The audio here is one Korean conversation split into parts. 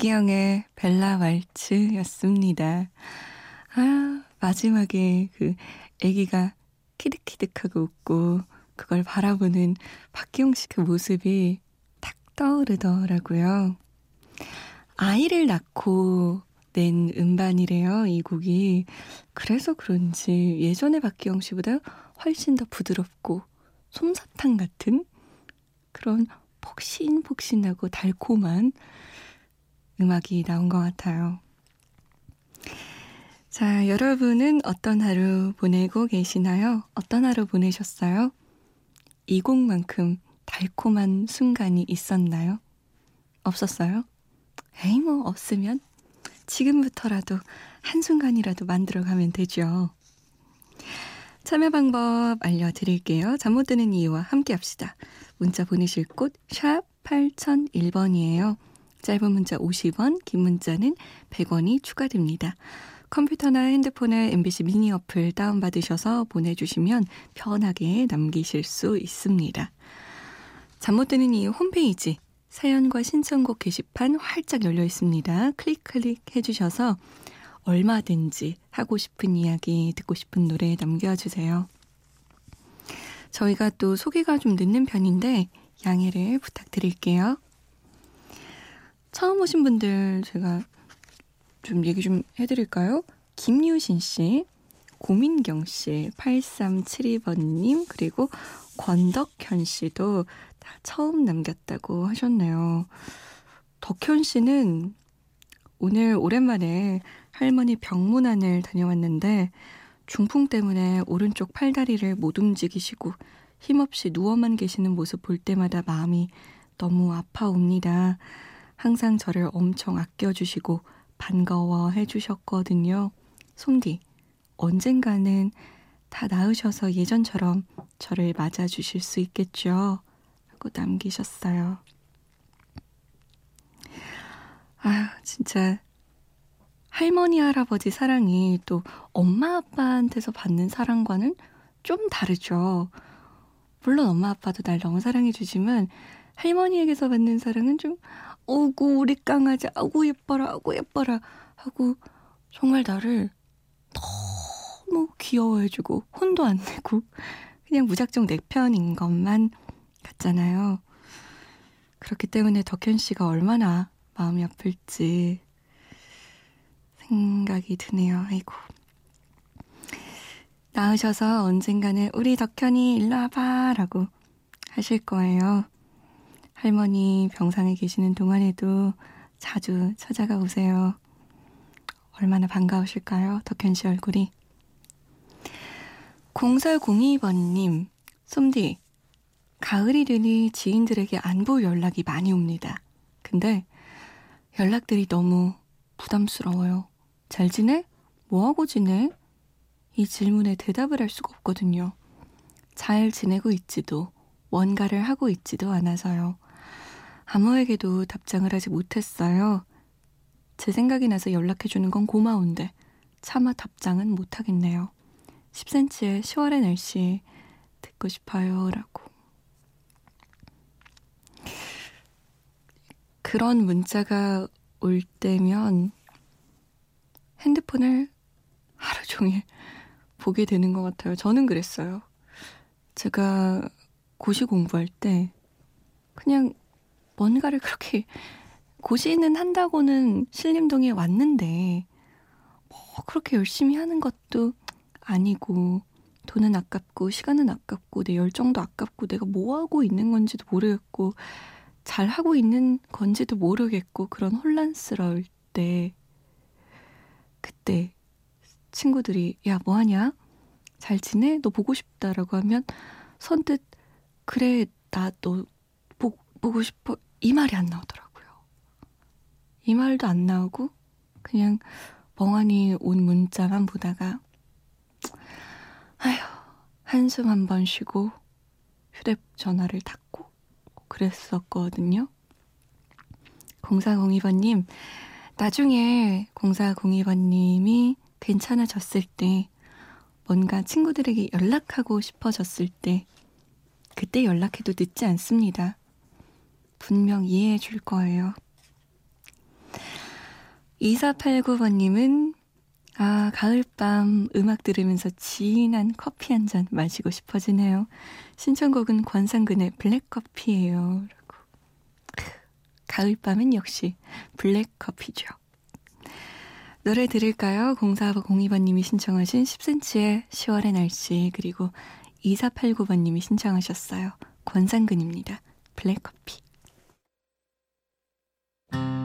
박기영의 벨라 왈츠였습니다. 아, 마지막에 그 아기가 키득키득하고 웃고 그걸 바라보는 박기영 씨 그 모습이 탁 떠오르더라고요. 아이를 낳고 낸 음반이래요, 이 곡이. 그래서 그런지 예전에 박기영 씨보다 훨씬 더 부드럽고 솜사탕 같은 그런 폭신폭신하고 달콤한 음악이 나온 것 같아요. 자, 여러분은 어떤 하루 보내고 계시나요? 어떤 하루 보내셨어요? 이 곡만큼 달콤한 순간이 있었나요? 없었어요? 에이, 뭐, 없으면 지금부터라도 한순간이라도 만들어 가면 되죠. 참여 방법 알려드릴게요. 잠 못 드는 이유와 함께 합시다. 문자 보내실 곳, 샵 8001번이에요. 짧은 문자 50원, 긴 문자는 100원이 추가됩니다. 컴퓨터나 핸드폰에 MBC 미니 어플 다운받으셔서 보내주시면 편하게 남기실 수 있습니다. 잠 못 드는 이유 홈페이지 사연과 신청곡 게시판 활짝 열려 있습니다. 클릭 클릭 해주셔서 얼마든지 하고 싶은 이야기, 듣고 싶은 노래 남겨주세요. 저희가 또 소개가 좀 늦는 편인데 양해를 부탁드릴게요. 처음 오신 분들 제가 좀 얘기 좀 해드릴까요? 김유신 씨, 고민경 씨, 8372번님, 그리고 권덕현 씨도 다 처음 남겼다고 하셨네요. 덕현 씨는 오늘 오랜만에 할머니 병문안을 다녀왔는데 중풍 때문에 오른쪽 팔다리를 못 움직이시고 힘없이 누워만 계시는 모습 볼 때마다 마음이 너무 아파옵니다. 항상 저를 엄청 아껴주시고 반가워해 주셨거든요. 솜디, 언젠가는 다 나으셔서 예전처럼 저를 맞아주실 수 있겠죠? 하고 남기셨어요. 아휴, 진짜. 할머니, 할아버지 사랑이 또 엄마, 아빠한테서 받는 사랑과는 좀 다르죠. 물론 엄마, 아빠도 날 너무 사랑해 주지만 할머니에게서 받는 사랑은 좀 어구 우리 강아지 아구 예뻐라 아구 예뻐라 하고 정말 나를 너무 귀여워해주고 혼도 안 내고 그냥 무작정 내 편인 것만 같잖아요. 그렇기 때문에 덕현 씨가 얼마나 마음이 아플지 생각이 드네요. 아이고. 나으셔서 언젠가는 우리 덕현이 일로 와봐 라고 하실 거예요. 할머니 병상에 계시는 동안에도 자주 찾아가 오세요. 얼마나 반가우실까요? 덕현 씨 얼굴이. 0402번님, 솜디, 가을이 되니 지인들에게 안부 연락이 많이 옵니다. 근데 연락들이 너무 부담스러워요. 잘 지내? 뭐하고 지내? 이 질문에 대답을 할 수가 없거든요. 잘 지내고 있지도, 뭔가를 하고 있지도 않아서요. 아무에게도 답장을 하지 못했어요. 제 생각이 나서 연락해주는 건 고마운데 차마 답장은 못하겠네요. 10cm의 10월의 날씨 듣고 싶어요. 라고. 그런 문자가 올 때면 핸드폰을 하루 종일 보게 되는 것 같아요. 저는 그랬어요. 제가 고시 공부할 때 그냥 뭔가를 그렇게 고시는 한다고는 신림동에 왔는데 뭐 그렇게 열심히 하는 것도 아니고 돈은 아깝고 시간은 아깝고 내 열정도 아깝고 내가 뭐 하고 있는 건지도 모르겠고 잘 하고 있는 건지도 모르겠고 그런 혼란스러울 때 그때 친구들이 야 뭐하냐? 잘 지내? 너 보고 싶다라고 하면 선뜻 그래 나 너 보고 싶어 이 말이 안 나오더라고요. 이 말도 안 나오고 그냥 멍하니 온 문자만 보다가 아휴 한숨 한 번 쉬고 휴대전화를 닫고 그랬었거든요. 0402번님 나중에 0402번님이 괜찮아졌을 때 뭔가 친구들에게 연락하고 싶어졌을 때 그때 연락해도 늦지 않습니다. 분명 이해해 줄 거예요. 2489번님은 아, 가을밤 음악 들으면서 진한 커피 한 잔 마시고 싶어지네요. 신청곡은 권상근의 블랙커피예요. 가을밤은 역시 블랙커피죠. 노래 들을까요? 0402번님이 신청하신 10cm의 10월의 날씨 그리고 2489번님이 신청하셨어요. 권상근입니다. 블랙커피. Thank you.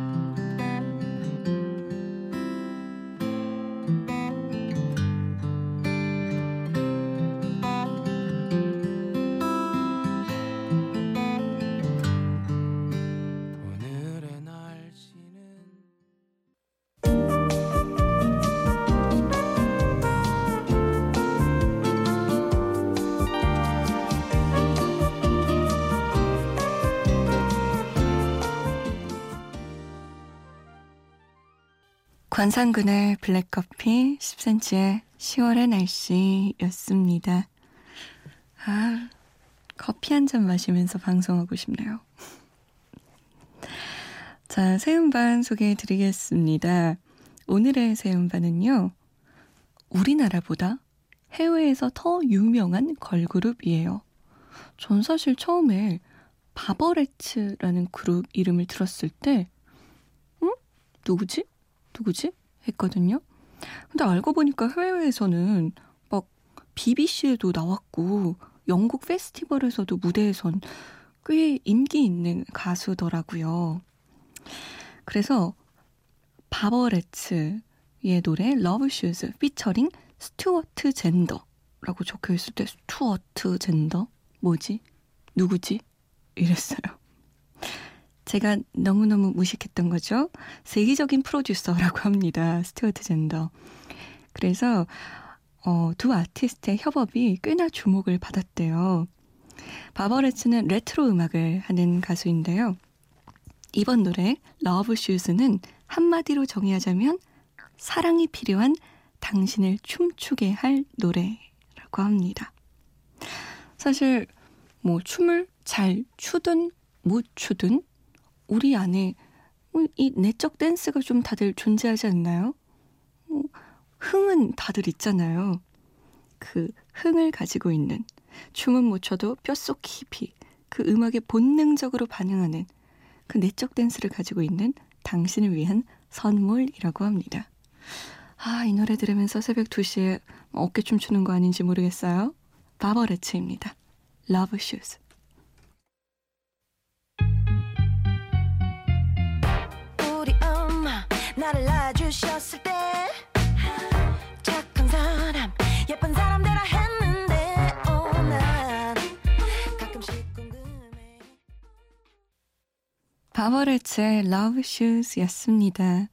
관상근의 블랙커피 10cm의 10월의 날씨였습니다. 아, 커피 한 잔 마시면서 방송하고 싶네요. 자, 새 음반 소개해 드리겠습니다. 오늘의 새 음반은요, 우리나라보다 해외에서 더 유명한 걸그룹이에요. 전 사실 처음에 바버레츠라는 그룹 이름을 들었을 때, 응? 누구지? 누구지? 했거든요. 근데 알고 보니까 해외에서는 막 BBC에도 나왔고 영국 페스티벌에서도 무대에선 꽤 인기 있는 가수더라고요. 그래서 바버레츠의 노래 Love Shoes 피처링 스튜어트 젠더라고 적혀 있을 때 스튜어트 젠더 뭐지? 누구지? 이랬어요. 제가 너무너무 무식했던 거죠. 세계적인 프로듀서라고 합니다. 스튜어트 젠더. 그래서 어, 두 아티스트의 협업이 꽤나 주목을 받았대요. 바버레츠는 레트로 음악을 하는 가수인데요. 이번 노래 Love Shoes는 한마디로 정의하자면 사랑이 필요한 당신을 춤추게 할 노래라고 합니다. 사실 뭐 춤을 잘 추든 못 추든 우리 안에 뭐이 내적 댄스가 좀 다들 존재하지 않나요? 뭐 흥은 다들 있잖아요. 그 흥을 가지고 있는 춤은 못 춰도 뼛속 깊이 그 음악에 본능적으로 반응하는 그 내적 댄스를 가지고 있는 당신을 위한 선물이라고 합니다. 아, 이 노래 들으면서 새벽 2시에 어깨 춤 추는 거 아닌지 모르겠어요. 바버레츠입니다. Love Shoes. 나를 낳아주셨을 때 착한 사람 예쁜 사람 되라 했는데 oh, 난 가끔씩 궁금해 바버레츠의 Love Shoes였습니다.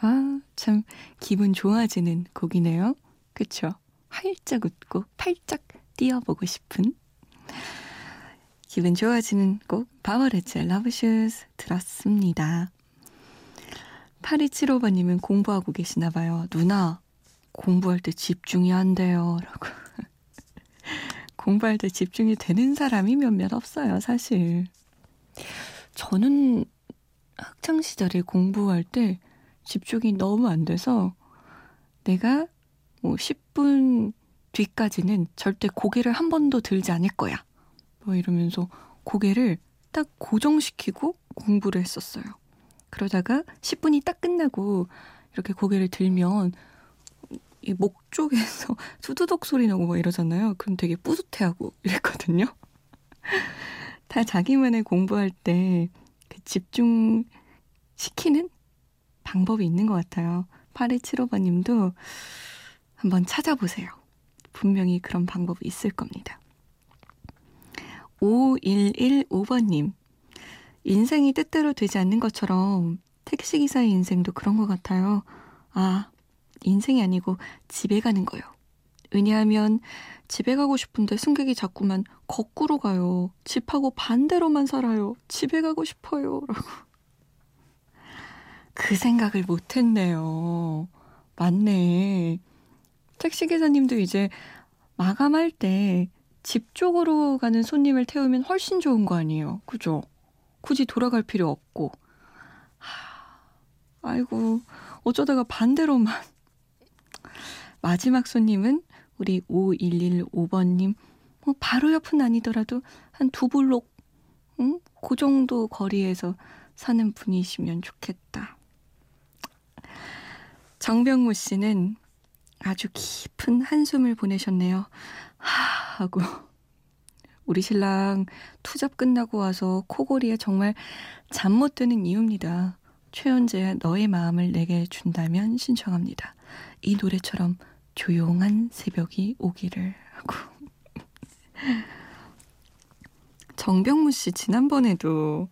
아, 참 기분 좋아지는 곡이네요. 그쵸? 활짝 웃고 팔짝 뛰어보고 싶은 기분 좋아지는 곡 바버레츠의 Love Shoes 들었습니다. 8275번님은 공부하고 계시나 봐요. 누나, 공부할 때 집중이 안 돼요. 라고. 공부할 때 집중이 되는 사람이 몇몇 없어요, 사실. 저는 학창시절에 공부할 때 집중이 너무 안 돼서 내가 뭐 10분 뒤까지는 절대 고개를 한 번도 들지 않을 거야. 뭐 이러면서 고개를 딱 고정시키고 공부를 했었어요. 그러다가 10분이 딱 끝나고 이렇게 고개를 들면 이 목 쪽에서 수두독 소리 나고 막 이러잖아요. 그럼 되게 뿌듯해하고 이랬거든요. 다 자기만의 공부할 때 그 집중 시키는 방법이 있는 것 같아요. 8275번 님도 한번 찾아보세요. 분명히 그런 방법이 있을 겁니다. 5115번 님. 인생이 뜻대로 되지 않는 것처럼 택시기사의 인생도 그런 것 같아요. 아, 인생이 아니고 집에 가는 거요. 왜냐하면 집에 가고 싶은데 승객이 자꾸만 거꾸로 가요. 집하고 반대로만 살아요. 집에 가고 싶어요. 라고. 그 생각을 못 했네요. 맞네. 택시기사님도 이제 마감할 때 집 쪽으로 가는 손님을 태우면 훨씬 좋은 거 아니에요. 그죠? 굳이 돌아갈 필요 없고. 하, 아이고, 어쩌다가 반대로만. 마지막 손님은 우리 5115번님, 뭐 바로 옆은 아니더라도 한 두 블록, 응? 그 정도 거리에서 사는 분이시면 좋겠다. 정병모 씨는 아주 깊은 한숨을 보내셨네요. 하, 하고. 우리 신랑 투잡 끝나고 와서 코골이에 정말 잠 못 드는 이유입니다. 최연재의 너의 마음을 내게 준다면 신청합니다. 이 노래처럼 조용한 새벽이 오기를 하고. 정병무 씨 지난번에도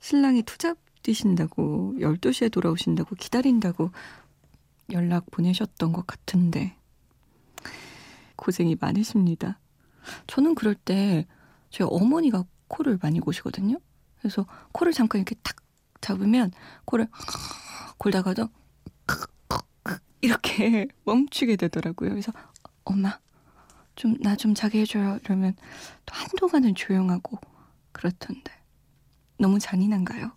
신랑이 투잡 뛰신다고 12시에 돌아오신다고 기다린다고 연락 보내셨던 것 같은데 고생이 많으십니다. 저는 그럴 때 저희 어머니가 코를 많이 고시거든요. 그래서 코를 잠깐 이렇게 탁 잡으면 코를 골다가도 이렇게 멈추게 되더라고요. 그래서 엄마 좀 나좀 자게 해줘요. 이러면 또 한동안은 조용하고 그렇던데 너무 잔인한가요?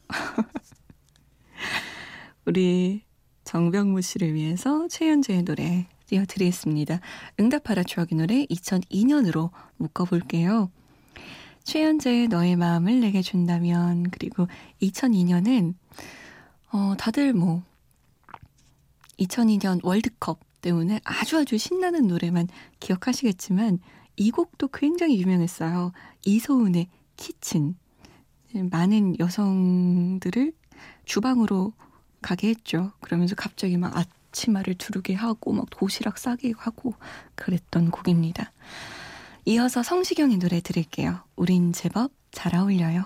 우리 정병무 씨를 위해서 최현재의 노래 띄워드리겠습니다. 응답하라 추억의 노래 2002년으로 묶어볼게요. 최현재의 너의 마음을 내게 준다면 그리고 2002년은 어 다들 뭐 2002년 월드컵 때문에 아주 아주 신나는 노래만 기억하시겠지만 이 곡도 굉장히 유명했어요. 이소은의 키친. 많은 여성들을 주방으로 가게 했죠. 그러면서 갑자기 막아 치마를 두르게 하고 막 도시락 싸게 하고 그랬던 곡입니다. 이어서 성시경의 노래 들을게요. 우린 제법 잘 어울려요.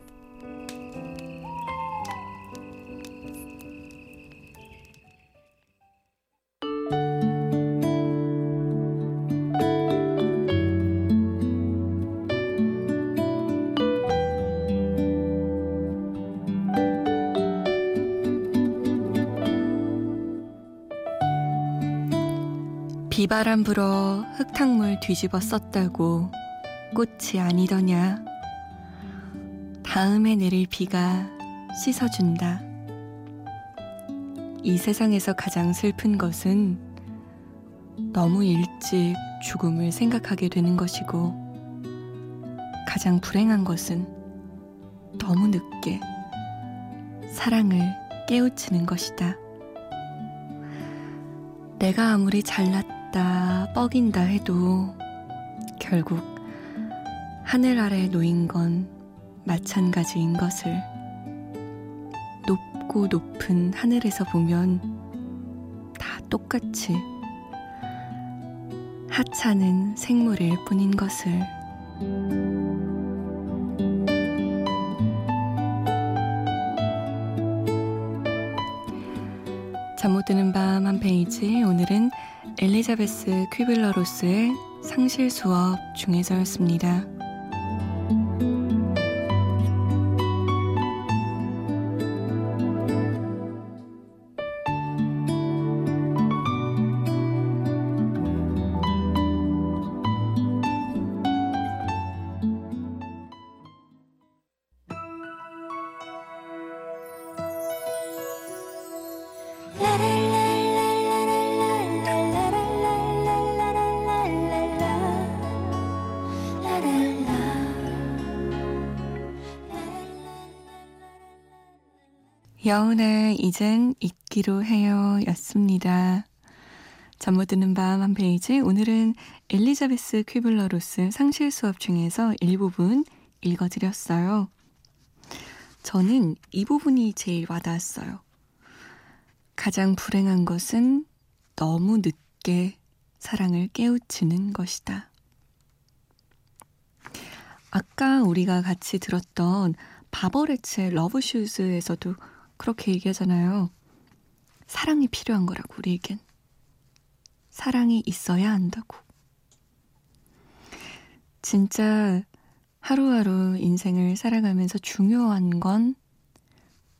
비바람 불어 흙탕물 뒤집어 썼다고 꽃이 아니더냐. 다음에 내릴 비가 씻어준다. 이 세상에서 가장 슬픈 것은 너무 일찍 죽음을 생각하게 되는 것이고, 가장 불행한 것은 너무 늦게 사랑을 깨우치는 것이다. 내가 아무리 잘났다 뻗다 뻐긴다 해도 결국 하늘 아래 놓인 건 마찬가지인 것을 높고 높은 하늘에서 보면 다 똑같이 하찮은 생물일 뿐인 것을 페이지 오늘은 엘리자베스 퀴블러 로스의 상실 수업 중에서였습니다. 여운의 이젠 잊기로 해요 였습니다. 잠 못 드는 밤 한 페이지 오늘은 엘리자베스 퀴블러 로스 상실 수업 중에서 일부분 읽어드렸어요. 저는 이 부분이 제일 와닿았어요. 가장 불행한 것은 너무 늦게 사랑을 깨우치는 것이다. 아까 우리가 같이 들었던 바버레츠의 러브슈즈에서도 그렇게 얘기하잖아요. 사랑이 필요한 거라고, 우리에겐. 사랑이 있어야 한다고. 진짜 하루하루 인생을 살아가면서 중요한 건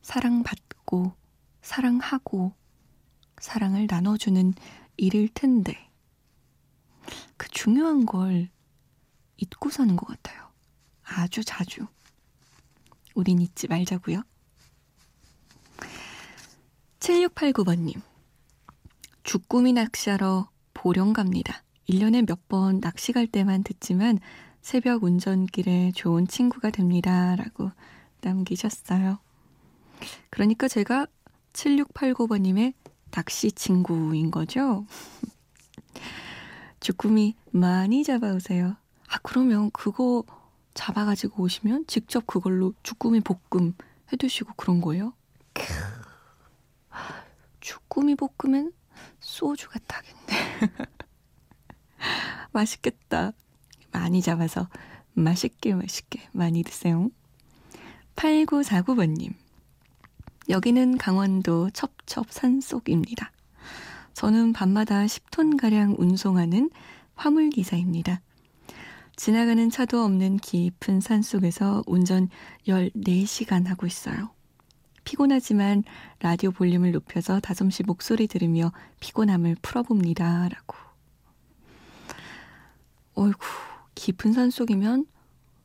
사랑받고, 사랑하고, 사랑을 나눠주는 일일 텐데, 그 중요한 걸 잊고 사는 것 같아요. 아주 자주. 우린 잊지 말자고요. 7689번님. 주꾸미 낚시하러 보령 갑니다. 1년에 몇 번 낚시 갈 때만 듣지만 새벽 운전길에 좋은 친구가 됩니다. 라고 남기셨어요. 그러니까 제가 7689번님의 낚시 친구인 거죠? 주꾸미 많이 잡아오세요. 아, 그러면 그거 잡아가지고 오시면 직접 그걸로 주꾸미 볶음 해두시고 그런 거예요? 주꾸미 볶으면 소주가 딱인데. 맛있겠다. 많이 잡아서 맛있게 맛있게 많이 드세요. 8949번님. 여기는 강원도 첩첩 산속입니다. 저는 밤마다 10톤가량 운송하는 화물기사입니다. 지나가는 차도 없는 깊은 산 속에서 운전 14시간 하고 있어요. 피곤하지만 라디오 볼륨을 높여서 다솜씨 목소리 들으며 피곤함을 풀어봅니다. 라고. 어이구, 깊은 산 속이면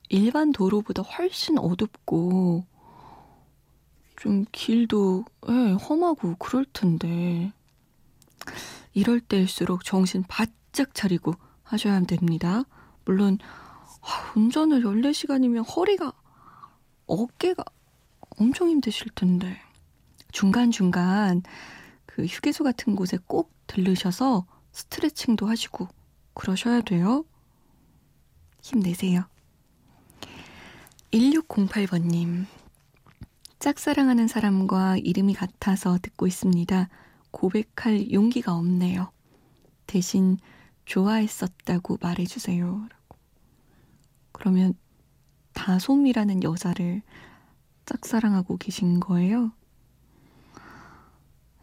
일반 도로보다 훨씬 어둡고, 좀 길도, 예, 험하고 그럴 텐데. 이럴 때일수록 정신 바짝 차리고 하셔야 됩니다. 물론, 아, 운전을 14시간이면 허리가, 어깨가 엄청 힘드실 텐데. 중간중간 그 휴게소 같은 곳에 꼭 들르셔서 스트레칭도 하시고 그러셔야 돼요. 힘내세요. 1608번님. 짝사랑하는 사람과 이름이 같아서 듣고 있습니다. 고백할 용기가 없네요. 대신 좋아했었다고 말해주세요. 그러면 다솜이라는 여자를 짝사랑하고 계신 거예요?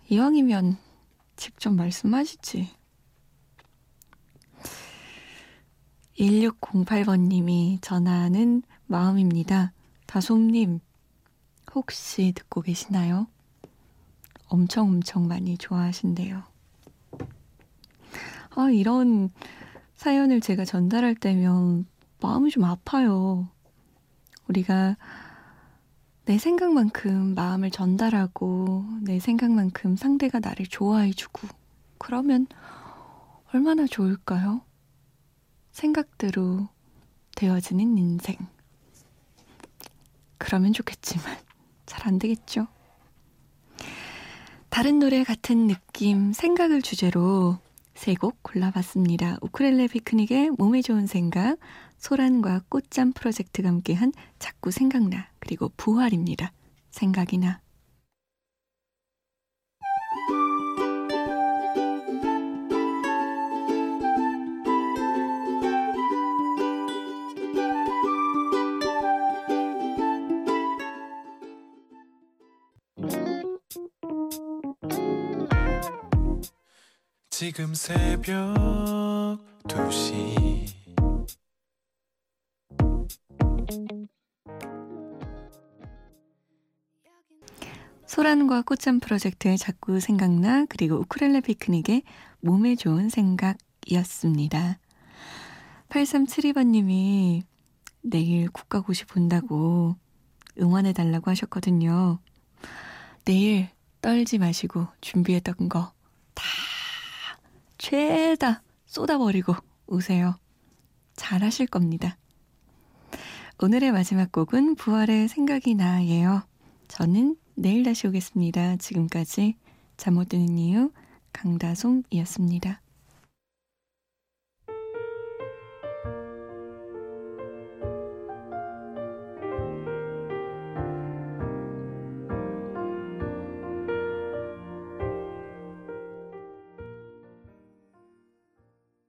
이왕이면 직접 말씀하시지. 1608번님이 전하는 마음입니다. 다솜님, 혹시 듣고 계시나요? 엄청 엄청 많이 좋아하신대요. 아, 이런 사연을 제가 전달할 때면 마음이 좀 아파요. 우리가 내 생각만큼 마음을 전달하고 내 생각만큼 상대가 나를 좋아해주고 그러면 얼마나 좋을까요? 생각대로 되어지는 인생. 그러면 좋겠지만 잘 안 되겠죠. 다른 노래 같은 느낌, 생각을 주제로 세 곡 골라봤습니다. 우크렐레 피크닉의 몸에 좋은 생각, 소란과 꽃잠 프로젝트가 함께한 자꾸 생각나 그리고 부활입니다. 생각이 나. 지금 새벽 2시 소란과 꽃잠 프로젝트에 자꾸 생각나 그리고 우크렐레 피크닉에 몸에 좋은 생각이었습니다. 8372번님이 내일 국가고시 본다고 응원해달라고 하셨거든요. 내일 떨지 마시고 준비했던 거 다 죄다 쏟아버리고 오세요. 잘하실 겁니다. 오늘의 마지막 곡은 부활의 생각이 나예요. 저는 내일 다시 오겠습니다. 지금까지 잠 못 드는 이유 강다솜이었습니다.